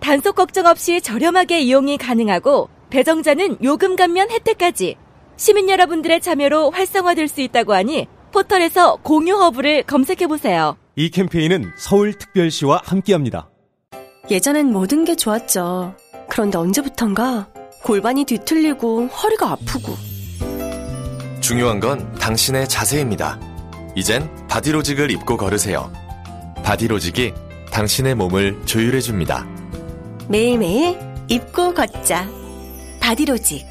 단속 걱정 없이 저렴하게 이용이 가능하고 배정자는 요금 감면 혜택까지 시민 여러분들의 참여로 활성화될 수 있다고 하니 포털에서 공유 허브를 검색해 보세요. 이 캠페인은 서울특별시와 함께합니다. 예전엔 모든 게 좋았죠. 그런데 언제부턴가 골반이 뒤틀리고 허리가 아프고 중요한 건 당신의 자세입니다. 이젠 바디로직을 입고 걸으세요. 바디로직이 당신의 몸을 조율해 줍니다. 매일매일 입고 걷자. 바디로직.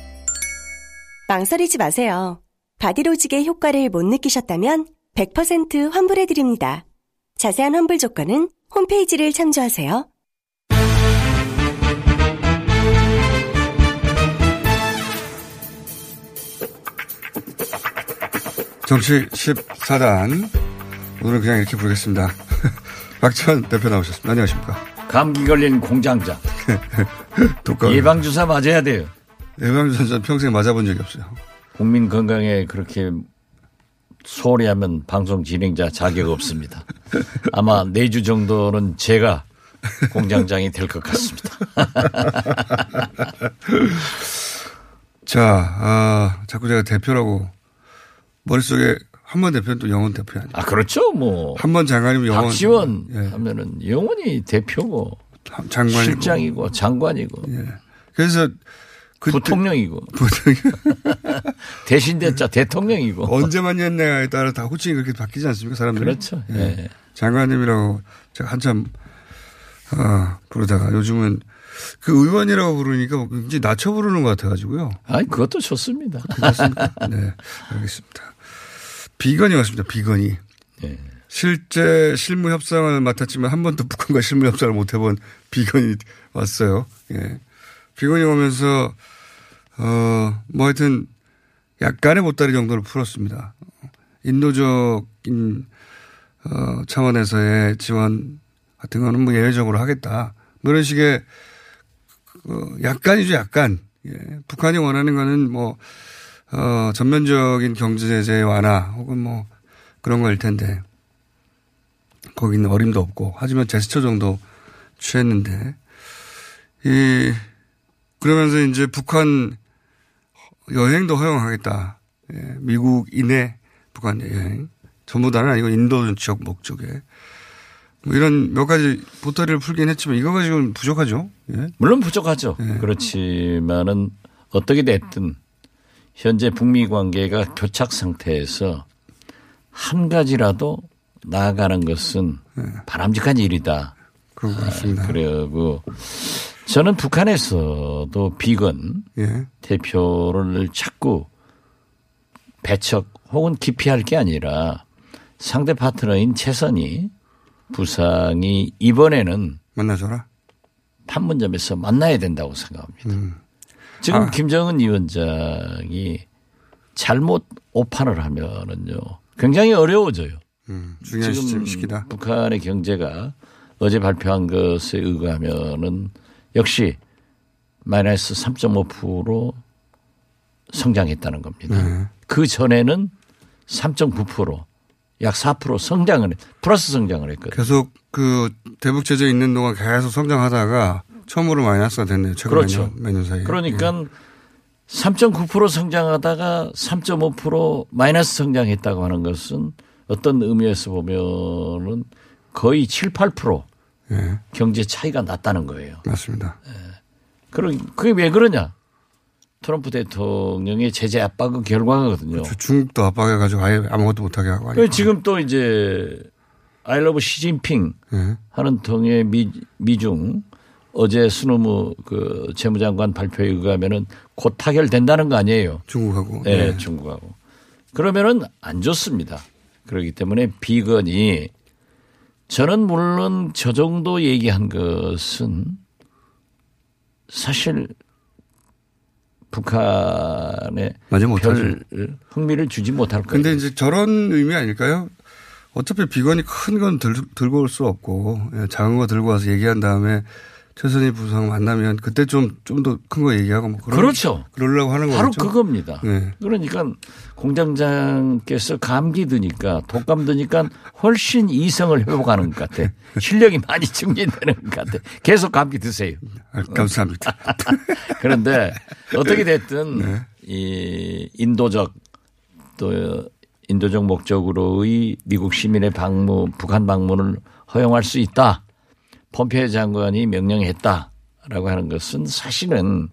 망설이지 마세요. 바디로직의 효과를 못 느끼셨다면 100% 환불해드립니다. 자세한 환불 조건은 홈페이지를 참조하세요. 정치 14단. 오늘은 그냥 이렇게 부르겠습니다. 박지원 대표 나오셨습니다. 안녕하십니까. 감기 걸린 공장장. 독감. 예방주사 맞아야 돼요. 예방주사 전 평생 맞아본 적이 없어요. 국민 건강에 그렇게 소홀히 하면 방송 진행자 자격 없습니다. 아마 내주 정도는 제가 공장장이 될 것 같습니다. 자, 아, 자꾸 제가 대표라고 머릿속에 한 번 대표는 또 영원 대표 아니에요. 아, 그렇죠. 뭐. 한 번 장관이면 영원. 박지원 예. 하면은 영원히 대표고 장관이고. 실장이고 장관이고 예. 그래서 그때 부통령이고 대신 대자 대통령이고 언제 만났냐에 따라 다 호칭이 그렇게 바뀌지 않습니까, 사람들이? 그렇죠. 예. 예. 장관님이라고 제가 한참 아, 부르다가 요즘은 그 의원이라고 부르니까 이제 낮춰 부르는 것 같아가지고요. 아니 그것도 좋습니다. 괜찮습니까? 네, 알겠습니다. 비건이 왔습니다. 비건이. 예. 실제 실무 협상을 맡았지만 한 번도 북한과 실무 협상을 못 해본 비건이 왔어요. 예. 비건이 오면서 어, 뭐 하여튼 약간의 보따리 정도를 풀었습니다. 인도적인 어, 차원에서의 지원 같은 거는 뭐 예외적으로 하겠다. 뭐 이런 식의 어, 약간이죠, 약간. 예. 북한이 원하는 거는 뭐 어, 전면적인 경제 제재 완화 혹은 뭐 그런 거일 텐데 거기는 어림도 없고 하지만 제스처 정도 취했는데 이 그러면서 이제 북한 여행도 허용하겠다. 예, 미국 이내 북한 여행 전부 다는 아니고 인도 지역 목적에 뭐 이런 몇 가지 보따리를 풀긴 했지만 이거 가지고는 부족하죠. 예. 물론 부족하죠. 네. 그렇지만은 어떻게 됐든 현재 북미 관계가 교착 상태에서 한 가지라도 나아가는 것은 바람직한 일이다. 그런 것 같습니다. 그리고 저는 북한에서도 비건 예. 대표를 자꾸 배척 혹은 기피할 게 아니라 상대 파트너인 최선이 부상이 이번에는 만나줘라. 판문점에서 만나야 된다고 생각합니다. 음. 지금 아. 김정은 위원장이 잘못 오판을 하면은요 굉장히 어려워져요. 음, 중요한 지금 시기다. 북한의 경제가 어제 발표한 것에 의하면은 역시 마이너스 3.5% 성장했다는 겁니다. 네. 그 전에는 3.9%약 4% 성장을 했- 플러스 성장을 했거든요. 계속 그 대북 제재 있는 동안 계속 성장하다가 처음으로 마이너스가 됐네요. 최근 그렇죠. 몇 년, 몇년 사이에. 그러니까 3.9% 성장하다가 3.5% 마이너스 성장했다고 하는 것은 어떤 의미에서 보면은 거의 7, 8% 예, 경제 차이가 났다는 거예요. 맞습니다. 그러, 그게 왜 그러냐? 트럼프 대통령의 제재 압박의 결과거든요. 저 중국도 압박해가지고 아예 아무것도 못하게 하고. 그 지금 또 이제 I love 시진핑 예, 하는 통의 미, 미중 어제 수노무 그 재무장관 발표에 의하면은 곧 타결된다는 거 아니에요. 중국하고. 네, 예. 중국하고. 그러면은 안 좋습니다. 그렇기 때문에 비건이 저는 물론 저 정도 얘기한 것은 사실 북한에 맞아. 별 흥미를 주지 못할 거예요. 근데 이제 저런 의미 아닐까요? 어차피 비건이 큰 건 들고 올 수 없고 예, 작은 거 들고 와서 얘기한 다음에 최선희 부상 만나면 그때 좀 좀 더 큰 거 얘기하고 뭐 그런, 그렇죠. 그러려고 하는 바로 거죠. 그겁니다. 네. 그러니까 공장장께서 감기 드니까 독감 드니까 훨씬 이성을 회복하는 것 같아. 실력이 많이 증진되는 것 같아. 계속 감기 드세요. 아, 감사합니다. 그런데 어떻게 됐든 네. 이 인도적 또 인도적 목적으로의 미국 시민의 방문, 북한 방문을 허용할 수 있다. 폼페이오 장관이 명령했다라고 하는 것은 사실은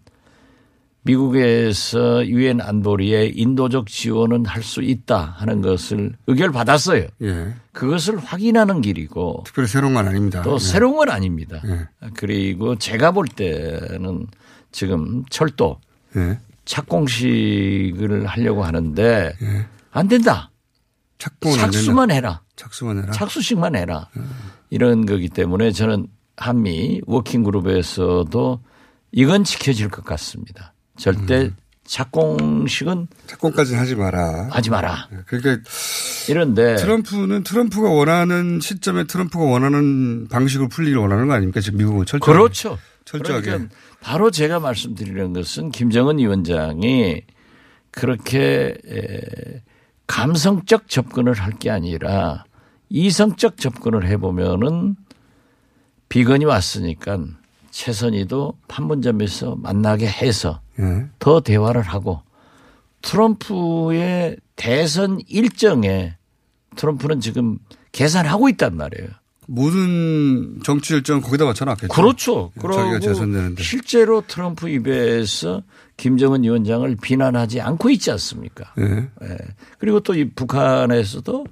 미국에서 유엔 안보리에 인도적 지원은 할 수 있다 하는 것을 의결 받았어요. 예. 그것을 확인하는 길이고 특별히 새로운 건 아닙니다. 또 예. 새로운 건 아닙니다. 예. 그리고 제가 볼 때는 지금 철도 예. 착공식을 하려고 하는데 예. 안 된다. 착공은 안 된다. 착수만 해라. 착수만 해라. 착수식만 해라. 이런 거기 때문에 저는 한미 워킹 그룹에서도 이건 지켜질 것 같습니다. 절대 음. 착공식은 착공까지는 하지 마라. 하지 마라. 예, 그러니까 이런데 트럼프는 트럼프가 원하는 시점에 트럼프가 원하는 방식으로 풀리길 원하는 거 아닙니까? 지금 미국은 철저하게. 그렇죠. 철저하게. 그러니까 바로 제가 말씀드리는 것은 김정은 위원장이 그렇게 에, 감성적 접근을 할 게 아니라 이성적 접근을 해보면은 비건이 왔으니까 최선희도 판문점에서 만나게 해서 예. 더 대화를 하고 트럼프의 대선 일정에 트럼프는 지금 계산하고 있단 말이에요. 모든 정치 일정 거기다 맞춰놨겠죠. 그렇죠. 예, 그리고. 실제로 트럼프 입에서 김정은 위원장을 비난하지 않고 있지 않습니까? 예. 예. 그리고 또 이 북한에서도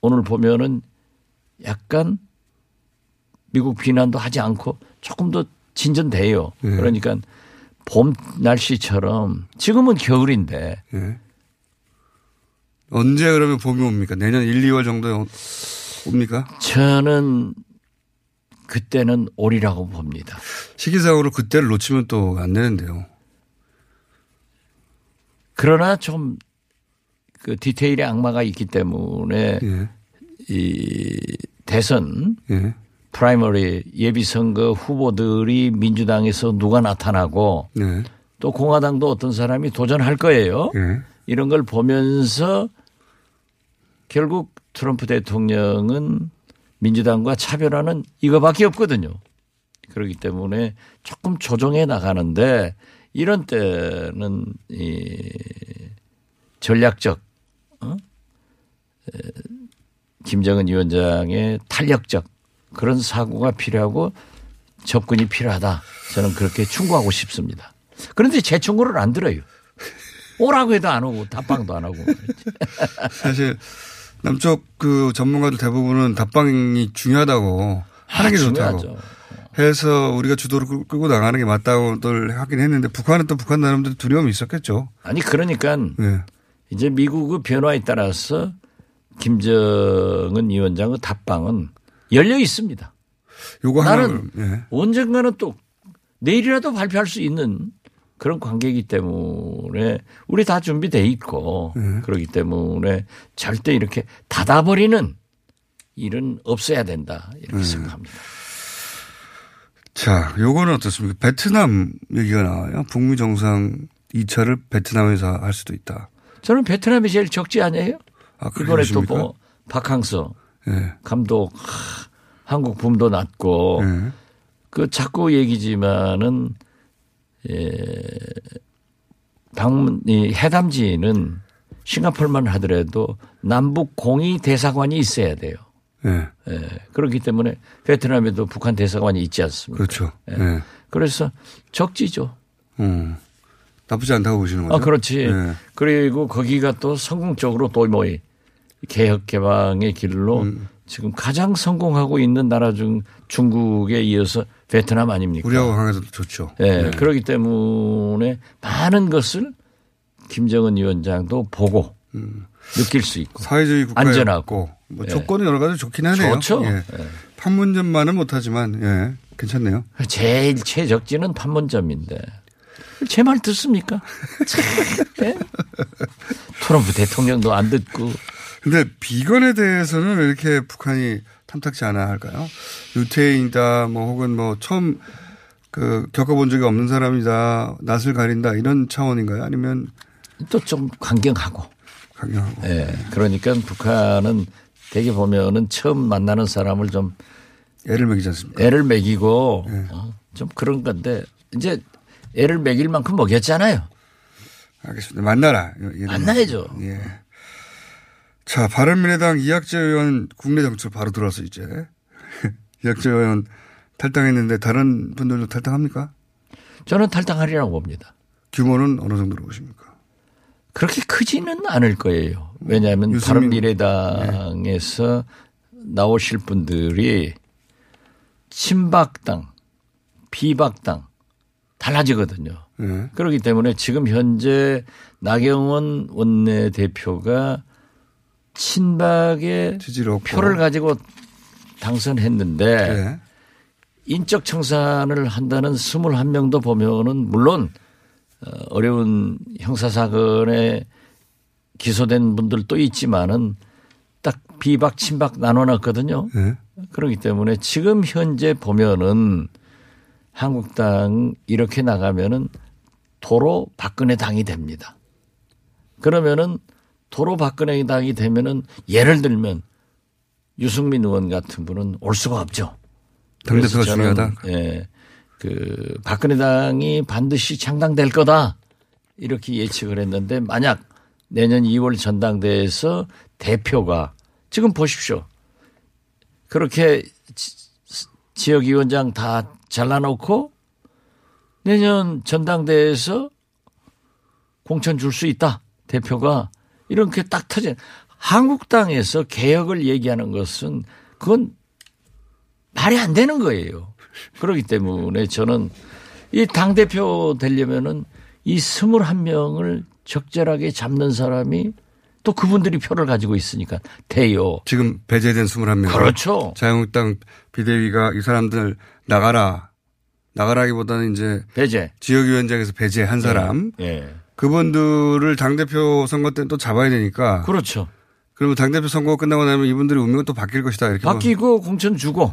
오늘 보면은 약간 미국 비난도 하지 않고 조금 더 진전돼요. 예. 그러니까 봄 날씨처럼 지금은 겨울인데 예. 언제 그러면 봄이 옵니까? 내년 1, 2월 정도에 오- 옵니까? 저는 그때는 올이라고 봅니다. 시기상으로 그때를 놓치면 또 안 되는데요. 그러나 좀 그 디테일의 악마가 있기 때문에 예. 이 대선 예. primary 예비 선거 후보들이 민주당에서 누가 나타나고 네. 또 공화당도 어떤 사람이 도전할 거예요. 예. 이런 걸 보면서 결국 트럼프 대통령은 민주당과 차별하는 이거밖에 없거든요. 그렇기 때문에 조금 조정해 나가는데 이런 때는 이 전략적 어? 에, 김정은 위원장의 탄력적 그런 사고가 필요하고 접근이 필요하다. 저는 그렇게 충고하고 싶습니다. 그런데 제 충고를 안 들어요. 오라고 해도 안 오고 답방도 안 하고. 사실 남쪽 그 전문가들 대부분은 답방이 중요하다고 하는 게 아, 좋다고 중요하죠. 해서 우리가 주도를 끌- 끌고 나가는 게 맞다고들 하긴 했는데 북한은 또 북한 나름대로 두려움이 있었겠죠. 아니 그러니까 예. 이제 미국의 변화에 따라서 김정은 위원장의 답방은 열려 있습니다. 요거 나는 예. 언젠가는 또 내일이라도 발표할 수 있는 그런 관계이기 때문에 우리 다 준비돼 있고 네. 그렇기 때문에 절대 이렇게 닫아버리는 일은 없어야 된다 이렇게 네. 생각합니다. 자, 요거는 어떻습니까? 베트남 얘기가 나와요. 북미 정상 2차를 베트남에서 할 수도 있다. 저는 베트남이 제일 적지 아니에요? 아, 이번에 또? 뭐 박항서 예. 감독 하, 한국 붐도 났고 예. 그 자꾸 얘기지만은 예, 방문 이 해담지는 싱가포르만 하더라도 남북 공이 대사관이 있어야 돼요. 예. 예, 그렇기 때문에 베트남에도 북한 대사관이 있지 않습니까? 그렇죠. 예. 그래서 적지죠. 음. 나쁘지 않다고 보시는 거죠? 아, 그렇지. 예. 그리고 거기가 또 성공적으로 또뭐 개혁 개방의 길로 음. 지금 가장 성공하고 있는 나라 중 중국에 이어서 베트남 아닙니까? 우리하고 강해도 좋죠. 예, 예. 그렇기 때문에 많은 것을 김정은 위원장도 보고 느낄 수 있고 사회주의 국가였고 안전하고. 뭐 예. 조건은 여러 가지 좋긴 하네요. 좋죠. 예. 예. 판문점만은 못하지만 예. 괜찮네요. 제일 최적지는 판문점인데 제 말 듣습니까? 참, 예? 트럼프 대통령도 안 듣고 근데 비건에 대해서는 왜 이렇게 북한이 탐탁지 않아 할까요? 유태인이다, 뭐 혹은 뭐 처음 그 겪어본 적이 없는 사람이다, 낯을 가린다 이런 차원인가요? 아니면 또 좀 강경하고 강경하고? 예. 그러니까 북한은 되게 보면은 처음 만나는 사람을 좀 애를 먹이지 않습니까? 애를 먹이고 어, 좀 그런 건데 이제 애를 먹일 만큼 먹였잖아요. 알겠습니다. 만나라. 만나야죠. 예. 자, 바른미래당 이학재 의원 국내 정치로 바로 들어와서 이제 이학재 의원 탈당했는데 다른 분들도 탈당합니까? 저는 탈당하리라고 봅니다. 규모는 어느 정도로 보십니까? 그렇게 크지는 않을 거예요. 왜냐하면 유승민- 바른미래당에서 나오실 분들이 친박당, 비박당 달라지거든요. 예. 그렇기 때문에 지금 현재 나경원 원내대표가 친박의 얻고. 표를 가지고 당선했는데 예. 인적 청산을 한다는 21명도 보면은 물론 어, 어려운 형사사건에 기소된 분들도 있지만은 딱 비박 친박 나눠놨거든요. 예. 그렇기 때문에 지금 현재 보면은 한국당 이렇게 나가면은 도로 박근혜 당이 됩니다. 그러면은 도로 박근혜 당이 되면은 예를 들면 유승민 의원 같은 분은 올 수가 없죠. 당대표가 중요하다. 예. 그 박근혜 당이 반드시 창당될 거다. 이렇게 예측을 했는데 만약 내년 2월 전당대회에서 대표가 지금 보십시오. 그렇게 지- 지역위원장 다 잘라놓고 내년 전당대회에서 공천 줄 수 있다. 대표가 이렇게 딱 터진 한국당에서 개혁을 얘기하는 것은 그건 말이 안 되는 거예요. 그렇기 때문에 저는 이 당대표 되려면은 이 21명을 적절하게 잡는 사람이 또 그분들이 표를 가지고 있으니까 돼요. 지금 배제된 21명. 그렇죠. 자유한국당 비대위가 이 사람들 나가라. 나가라기보다는 이제 배제. 지역위원장에서 배제한 사람. 예. 그분들을 당대표 선거 때는 또 잡아야 되니까. 그렇죠. 그러면 당대표 선거 끝나고 나면 이분들의 운명은 또 바뀔 것이다. 이렇게. 뭐 바뀌고 공천 주고.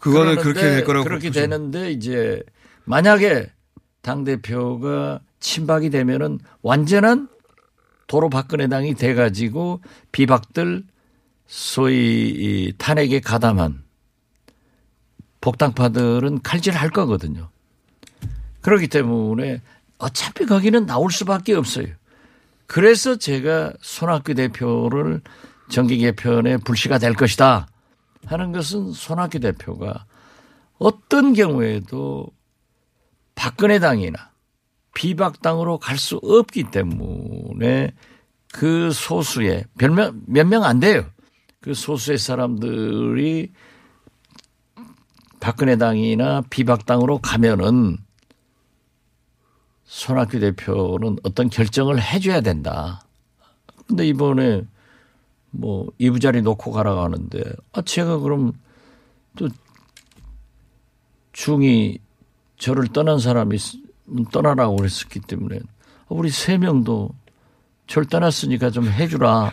그거는 그렇게 될 거라고. 그렇게 보죠. 되는데 이제 만약에 당 대표가 친박이 되면은 완전한 도로 박근혜 당이 돼가지고 비박들 소위 이 탄핵에 가담한 복당파들은 칼질할 거거든요. 그렇기 때문에 어차피 거기는 나올 수밖에 없어요. 그래서 제가 손학규 대표를 정기 개편에 불씨가 될 것이다 하는 것은 손학규 대표가 어떤 경우에도 박근혜 당이나 비박당으로 갈 수 없기 때문에 그 소수의 몇명 안 돼요. 그 소수의 사람들이 박근혜 당이나 비박당으로 가면은 손학규 대표는 어떤 결정을 해줘야 된다. 근데 이번에 뭐 이부자리 놓고 가라고 하는데 아 제가 그럼 또 중이 저를 떠난 사람이 떠나라고 그랬었기 때문에 우리 세 명도 절 떠났으니까 좀 해주라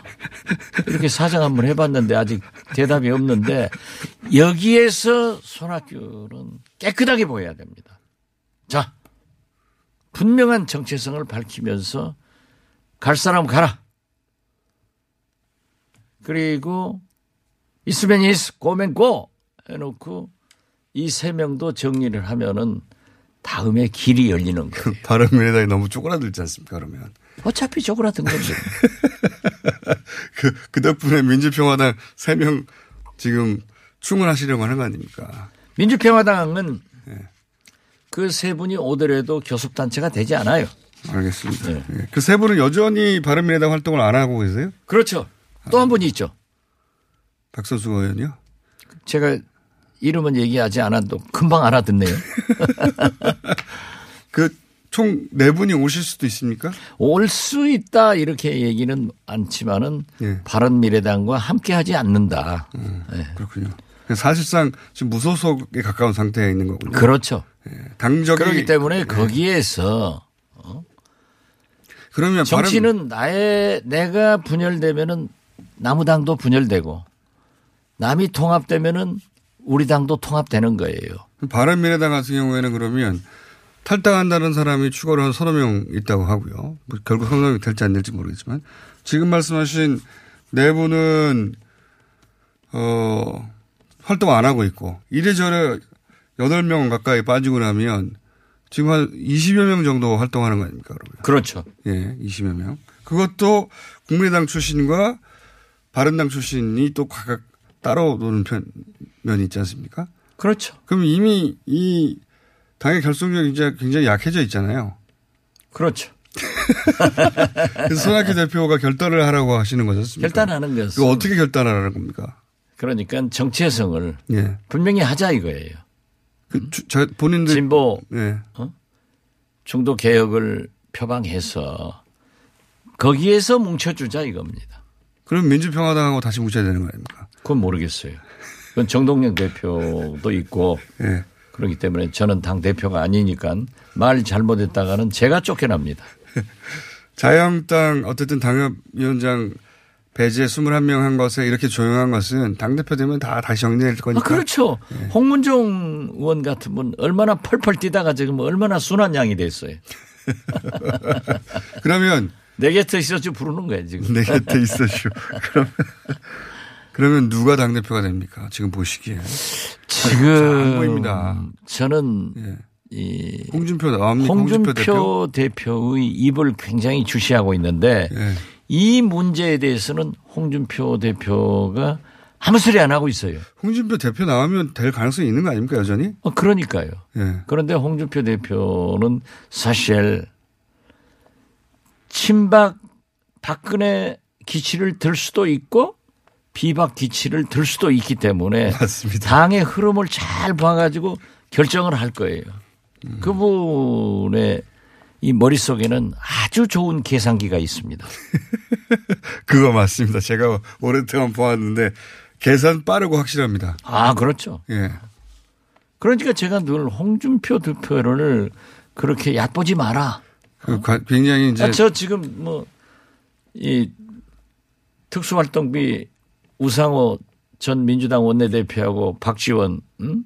이렇게 사정 한번 해봤는데 아직 대답이 없는데 여기에서 손학규는 깨끗하게 보여야 됩니다. 자 분명한 정체성을 밝히면서 갈 사람 가라. 그리고 있으면 있, 고면 고 해놓고 이 세 명도 정리를 하면은 다음에 길이 열리는 거예요. 바른미래당이 너무 쪼그라들지 않습니까? 그러면. 어차피 쪼그라든 건데. 그, 그 덕분에 민주평화당 3명 지금 충원하시려고 하는 거 아닙니까? 민주평화당은 그 세 분이 오더라도 교섭단체가 되지 않아요. 알겠습니다. 네. 그세 분은 여전히 바른미래당 활동을 안 하고 계세요? 그렇죠. 또한 분이 있죠. 박선수 의원이요? 제가 이름은 얘기하지 않아도 금방 알아듣네요. 그 총 네 분이 오실 수도 있습니까? 올 수 있다 이렇게 얘기는 않지만은 예. 바른 미래당과 함께 하지 않는다. 예. 그렇군요. 사실상 지금 무소속에 가까운 상태에 있는 거군요. 그렇죠. 당적이 그렇기 때문에 거기에서 그러면 정치는 나의 내가 분열되면은 나무 당도 분열되고 남이 통합되면은 우리 당도 통합되는 거예요. 바른, 미래당 같은 경우에는 그러면 탈당한다는 사람이 추가로 한 서너 명 있다고 하고요. 뭐 결국 서너 명이 될지 안 될지 모르겠지만 지금 말씀하신 내부는 어 활동 안 하고 있고 이래저래 여덟 명 가까이 빠지고 나면 지금 한 20여 명 정도 활동하는 거 아닙니까, 그러면? 그렇죠. 예, 20여 명. 그것도 국민의당 출신과 바른당 출신이 또 각각 따로 노는 편, 면이 있지 않습니까? 그렇죠. 그럼 이미 이 당의 결속력이 이제 굉장히 약해져 있잖아요. 그렇죠. 그래서 손학규 대표가 결단을 하라고 하시는 거잖습니까? 결단하는 그거 어떻게 결단하라는 겁니까? 그러니까 정체성을 예. 분명히 하자 이거예요. 그, 주- 저 본인들. 진보 예. 중도 개혁을 표방해서 거기에서 뭉쳐주자 이겁니다. 그럼 민주평화당하고 다시 뭉쳐야 되는 거 아닙니까? 그건 모르겠어요. 그건 정동영 대표도 있고 예. 그렇기 때문에 저는 당 대표가 아니니까 말 잘못했다가는 제가 쫓겨납니다. 자유한국당 어쨌든 당협위원장 배제 21명 한 것에 이렇게 조용한 것은 당대표 되면 다 다시 정리될 아, 거니까. 그렇죠. 홍문종 의원 같은 분 얼마나 펄펄 뛰다가 지금 얼마나 순한 양이 됐어요. 그러면 내 곁에 있어서 부르는 거예요 지금. 내 곁에 있어슈. 그러면, 그러면 누가 당 대표가 됩니까? 지금 보시기에. 지금 안 보입니다. 저는 예. 이 홍준표 나옵니까? 홍준표, 대표. 홍준표 대표의 입을 굉장히 주시하고 있는데 예. 이 문제에 대해서는 홍준표 대표가 아무 소리 안 하고 있어요. 홍준표 대표 나오면 될 가능성이 있는 거 아닙니까? 여전히? 어, 그러니까요. 예. 그런데 홍준표 대표는 사실 친박 박근혜 기치를 들 수도 있고 비박 기치를 들 수도 있기 때문에 맞습니다. 당의 흐름을 잘 봐가지고 결정을 할 거예요. 음. 그분의 이 머릿속에는 아주 좋은 계산기가 있습니다. 그거 맞습니다. 제가 오랫동안 보았는데 계산 빠르고 확실합니다. 아, 그렇죠. 예. 그러니까 제가 늘 홍준표 대표를 그렇게 얕보지 마라. 그 과- 굉장히 이제 아, 저 지금 뭐, 이 특수활동비 우상호 전 민주당 원내대표하고 박지원, 음?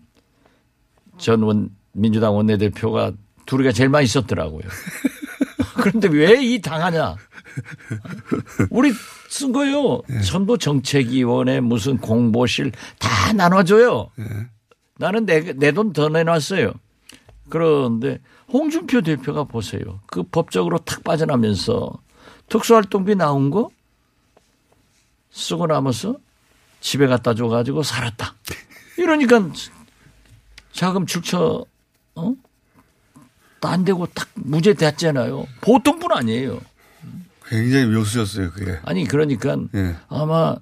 전 원, 민주당 원내대표가 둘이가 제일 많이 썼더라고요. 그런데 왜 이 당하냐? 우리 쓴 거요. 전부 정책위원회 무슨 공보실 다 나눠줘요. 나는 내돈 더 내놨어요. 그런데 홍준표 대표가 보세요. 그 법적으로 탁 빠져나면서 특수활동비 나온 거 쓰고 나면서 집에 갖다 줘가지고 살았다. 이러니까 자금 출처 어? 안 되고 딱 무죄 됐잖아요. 보통 분 아니에요. 굉장히 묘수였어요. 그게. 아니 그러니까 예. 아마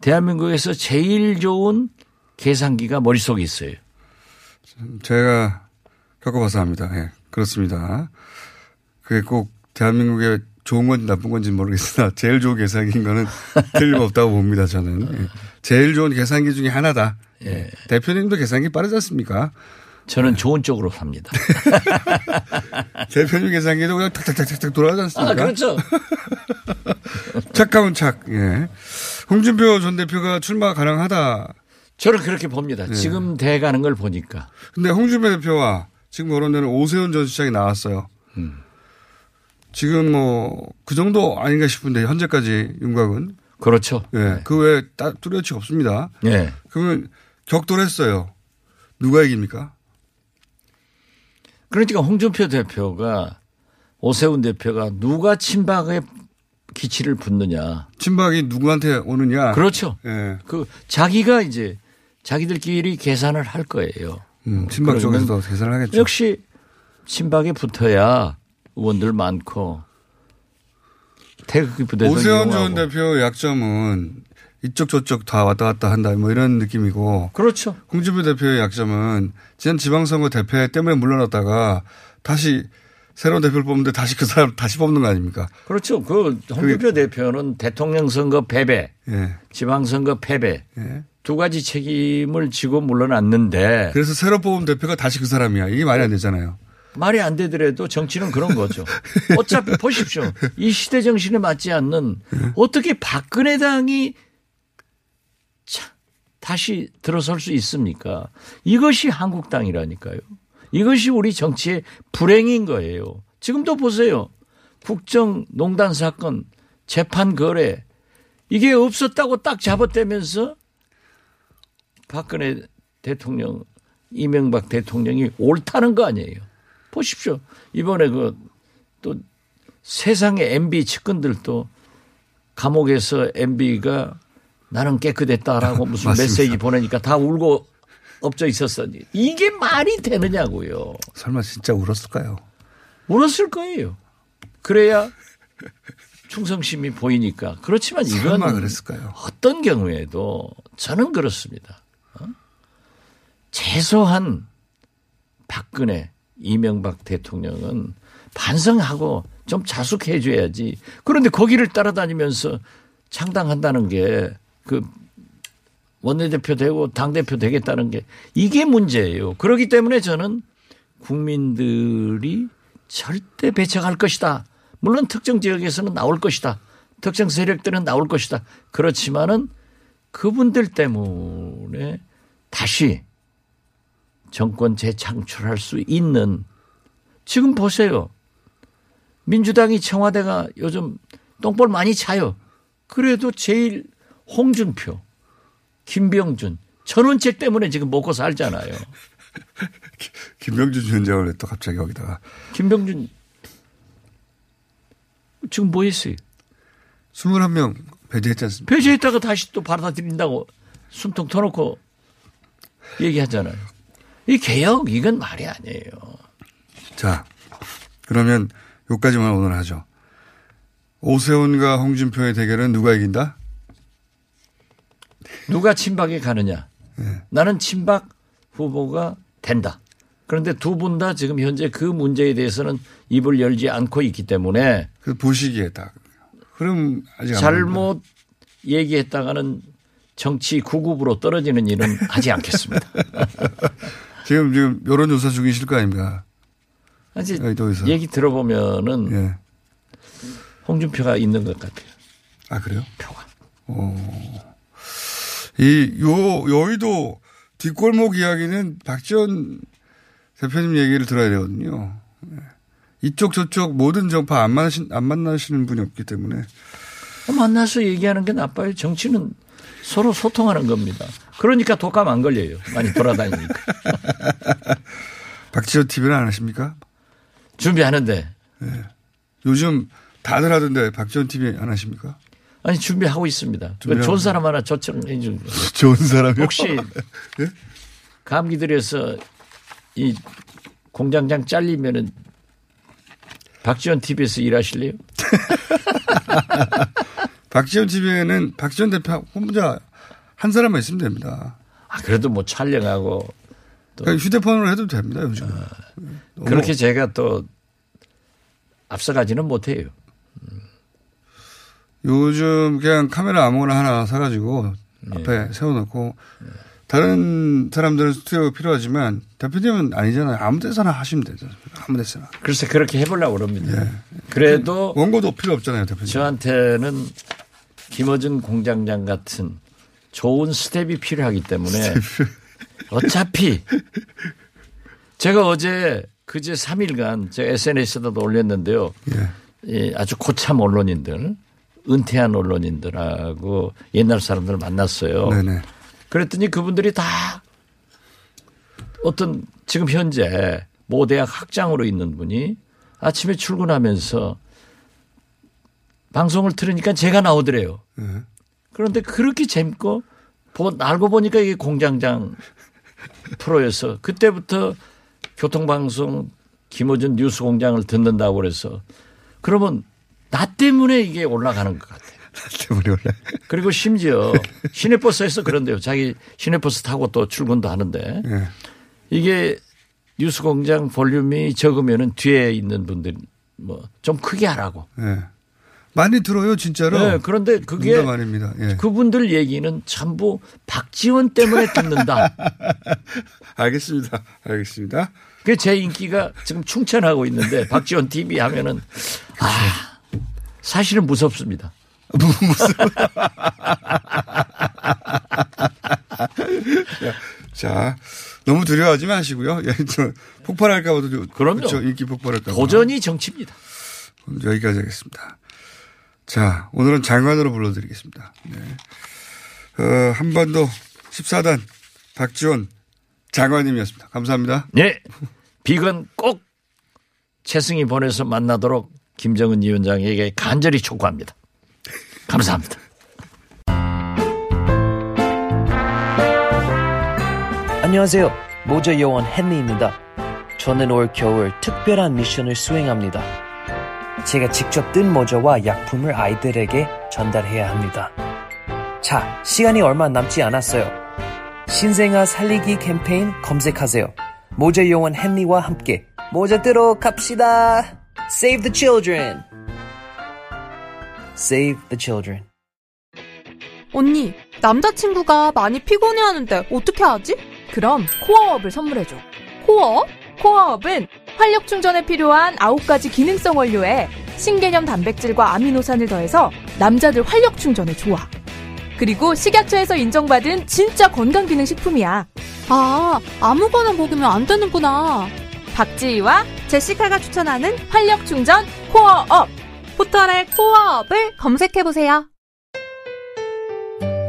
대한민국에서 제일 좋은 계산기가 머릿속에 있어요. 제가 겪어봐서 합니다. 예. 그렇습니다. 그게 꼭 대한민국에 좋은 건지 나쁜 건지 모르겠으나 제일 좋은 계산기인 거는 틀림없다고 봅니다. 저는. 예. 제일 좋은 계산기 중에 하나다. 예. 대표님도 계산기 빠르지 않습니까? 저는 좋은 쪽으로 삽니다. 대표님 계산기도 그냥 탁탁탁탁 돌아가지 않습니까? 아, 그렇죠. 착하면 착. 예. 홍준표 전 대표가 출마 가능하다. 저는 그렇게 봅니다. 지금 돼가는 걸 보니까. 근데 홍준표 대표와 지금 거론되는 오세훈 전 시장이 나왔어요. 지금 뭐 그 정도 아닌가 싶은데 현재까지 윤곽은 그렇죠. 예. 그 외에 따- 뚜렷이 없습니다. 예. 그러면 격돌했어요. 누가 이깁니까? 그러니까 홍준표 대표가 오세훈 대표가 누가 친박에 기치를 붙느냐. 친박이 누구한테 오느냐? 그렇죠. 예. 그 자기가 이제 자기들끼리 계산을 할 거예요. 음, 친박 쪽에서도 계산을 하겠죠. 역시 친박에 붙어야 의원들 많고 태극기 부대들 오세훈 전. 대표 약점은 이쪽 저쪽 다 왔다 갔다 한다 뭐 이런 느낌이고 그렇죠. 홍준표 대표의 약점은 지난 지방선거 대패 때문에 물러났다가 다시 새로운 대표를 뽑는데 다시 그 사람 다시 뽑는 거 아닙니까? 그렇죠. 그 홍준표 대표는 대통령 선거 패배, 예. 지방선거 패배, 예. 두 가지 책임을 지고 물러났는데 그래서 새로 뽑은 대표가 다시 그 사람이야. 이게 말이 안 되잖아요. 말이 안 되더라도 정치는 그런 거죠. 어차피 보십시오. 이 시대 정신에 맞지 않는 어떻게 박근혜 당이 참 다시 들어설 수 있습니까? 이것이 한국당이라니까요. 이것이 우리 정치의 불행인 거예요. 지금도 보세요. 국정농단 사건, 재판 거래 이게 없었다고 딱 잡아떼면서 박근혜 대통령, 이명박 대통령이 옳다는 거 아니에요. 보십시오. 이번에 그 또 세상의 MB 측근들도 감옥에서 MB가 나는 깨끗했다라고 무슨. 메시지 보내니까 다 울고 엎져 있었으니 이게 말이 되느냐고요. 설마 진짜 울었을까요? 울었을 거예요. 그래야 충성심이 보이니까. 그렇지만 이건 그랬을까요? 어떤 경우에도 저는 그렇습니다. 어? 최소한 박근혜, 이명박 대통령은 반성하고 좀 자숙해 줘야지. 그런데 거기를 따라다니면서 창당한다는 게 그 원내대표 되고 당대표 되겠다는 게 이게 문제예요. 그렇기 때문에 저는 국민들이 절대 배척할 것이다. 물론 특정 지역에서는 나올 것이다. 특정 세력들은 나올 것이다. 그렇지만은 그분들 때문에 다시 정권 재창출할 수 있는 지금 보세요. 민주당이 청와대가 요즘 똥볼 많이 차요. 그래도 제일 홍준표, 김병준, 전원책 때문에 지금 먹고 살잖아요. 김병준 위원장을 왜또 갑자기 거기다가 김병준 지금 뭐 했어요? 21명 배제했지 않습니까? 배제했다가 다시 또 받아들인다고 숨통 터놓고 얘기하잖아요. 이 개혁 이건 말이 아니에요. 자, 그러면 여기까지만 오늘 하죠. 오세훈과 홍준표의 대결은 누가 이긴다? 누가 친박에 가느냐? 나는 친박 후보가 된다. 그런데 두 분 다 지금 현재 그 문제에 대해서는 입을 열지 않고 있기 때문에 그 보시기에 딱. 그럼 아직. 잘못 얘기했다가는 정치 구급으로 떨어지는 일은 하지 않겠습니다. 지금 지금 여론조사 중이실 거 아닙니까? 아직. 얘기 들어보면은 예. 홍준표가 있는 것 같아요. 아 그래요? 표가. 이 요 여의도 뒷골목 이야기는 박지원 대표님 얘기를 들어야 되거든요. 예. 이쪽 저쪽 모든 정파 안 만나신 안 만나시는 분이 없기 때문에 만나서 얘기하는 게 나빠요. 정치는 서로 소통하는 겁니다. 그러니까 독감 안 걸려요. 많이 돌아다니니까. 박지원 TV는 안 하십니까? 준비하는데 요즘 다들 하던데 박지원 TV 안 하십니까? 아니 준비하고 있습니다. 그 준비하고 좋은 사람 하나 초청해 주. 좋은 사람이요. 혹시 감기 들여서 이 공장장 잘리면은 박지원 TV에서 일하실래요? 박지원 TV에는 박지원 대표 혼자 한 사람만 있으면 됩니다. 아 그래도 뭐 촬영하고 그냥 휴대폰으로 해도 됩니다 요즘. 은 그렇게 제가 또 앞서가지는 못해요. 요즘 그냥 카메라 아무거나 하나 사가지고 네. 앞에 세워놓고 다른 사람들은 스튜디오가 필요하지만 대표님은 아니잖아요. 아무 데서나 하시면 되죠. 아무 데서나. 글쎄 그렇게 해보려고 그럽니다. 예. 그래도 원고도 필요 없잖아요, 대표님. 저한테는 김어준 공장장 같은 좋은 스텝이 필요하기 때문에 어차피 제가 어제 그제 3일간 제 SNS에다도 올렸는데요. 예. 이 아주 고참 언론인들, 은퇴한 언론인들하고 옛날 사람들 만났어요. 네네. 그랬더니 그분들이 다 어떤 지금 현재 모 대학 학장으로 있는 분이 아침에 출근하면서 방송을 들으니까 제가 나오더래요. 예. 그런데 그렇게 재밌고 보- 알고 보니까 이게 공장장 프로여서 그때부터 교통방송 김호준 뉴스 공장을 듣는다고 그래서 그러면 나 때문에 이게 올라가는 것 같아요. 때문에 원래. 그리고 심지어 시내버스에서 그런데요. 자기 시내버스 타고 또 출근도 하는데 예. 이게 뉴스공장 볼륨이 적으면은 뒤에 있는 분들 뭐 좀 크게 하라고. 예. 많이 들어요, 진짜로. 네, 그런데 그게. 예. 그분들 얘기는 전부 박지원 때문에 듣는다. 알겠습니다. 알겠습니다. 그 제 인기가 지금 충천하고 있는데 박지원 TV 하면은 아 사실은 무섭습니다. 자, 너무 두려워하지 마시고요. 예, 저 폭발할까봐도 좀- 그럼요. 그렇죠. 인기 폭발할까봐. 도전이 정치입니다. 여기까지 하겠습니다. 자, 오늘은 장관으로 불러드리겠습니다. 네. 어, 한반도 14단 박지원 장관님이었습니다. 감사합니다. 네. 비건 꼭 최승희 보내서 만나도록 김정은 위원장에게 간절히 촉구합니다. 감사합니다. 안녕하세요. 모자 요원 헨리입니다. 저는 올 겨울 특별한 미션을 수행합니다. 제가 직접 뜬 모자와 약품을 아이들에게 전달해야 합니다. 자, 시간이 얼마 남지 않았어요. 신생아 살리기 캠페인 검색하세요. 모자 요원 헨리와 함께 모자 뜨러 갑시다. Save the children. Save the children. 언니, 남자친구가 많이 피곤해하는데 어떻게 하지? 그럼 코어업을 선물해줘. 코어업? 코어업은 활력 충전에 필요한 9가지 기능성 원료에 신개념 단백질과 아미노산을 더해서 남자들 활력 충전에 좋아. 그리고 식약처에서 인정받은 진짜 건강기능 식품이야. 아, 아무거나 먹으면 안 되는구나. 박지희와 제시카가 추천하는 활력 충전 코어업. 포털에 코어업을 검색해보세요.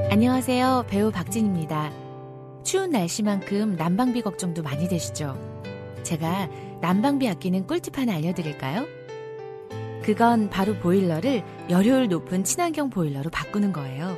안녕하세요. 배우 박진입니다. 추운 날씨만큼 난방비 걱정도 많이 되시죠? 제가 난방비 아끼는 꿀팁 하나 알려드릴까요? 그건 바로 보일러를 열효율 높은 친환경 보일러로 바꾸는 거예요.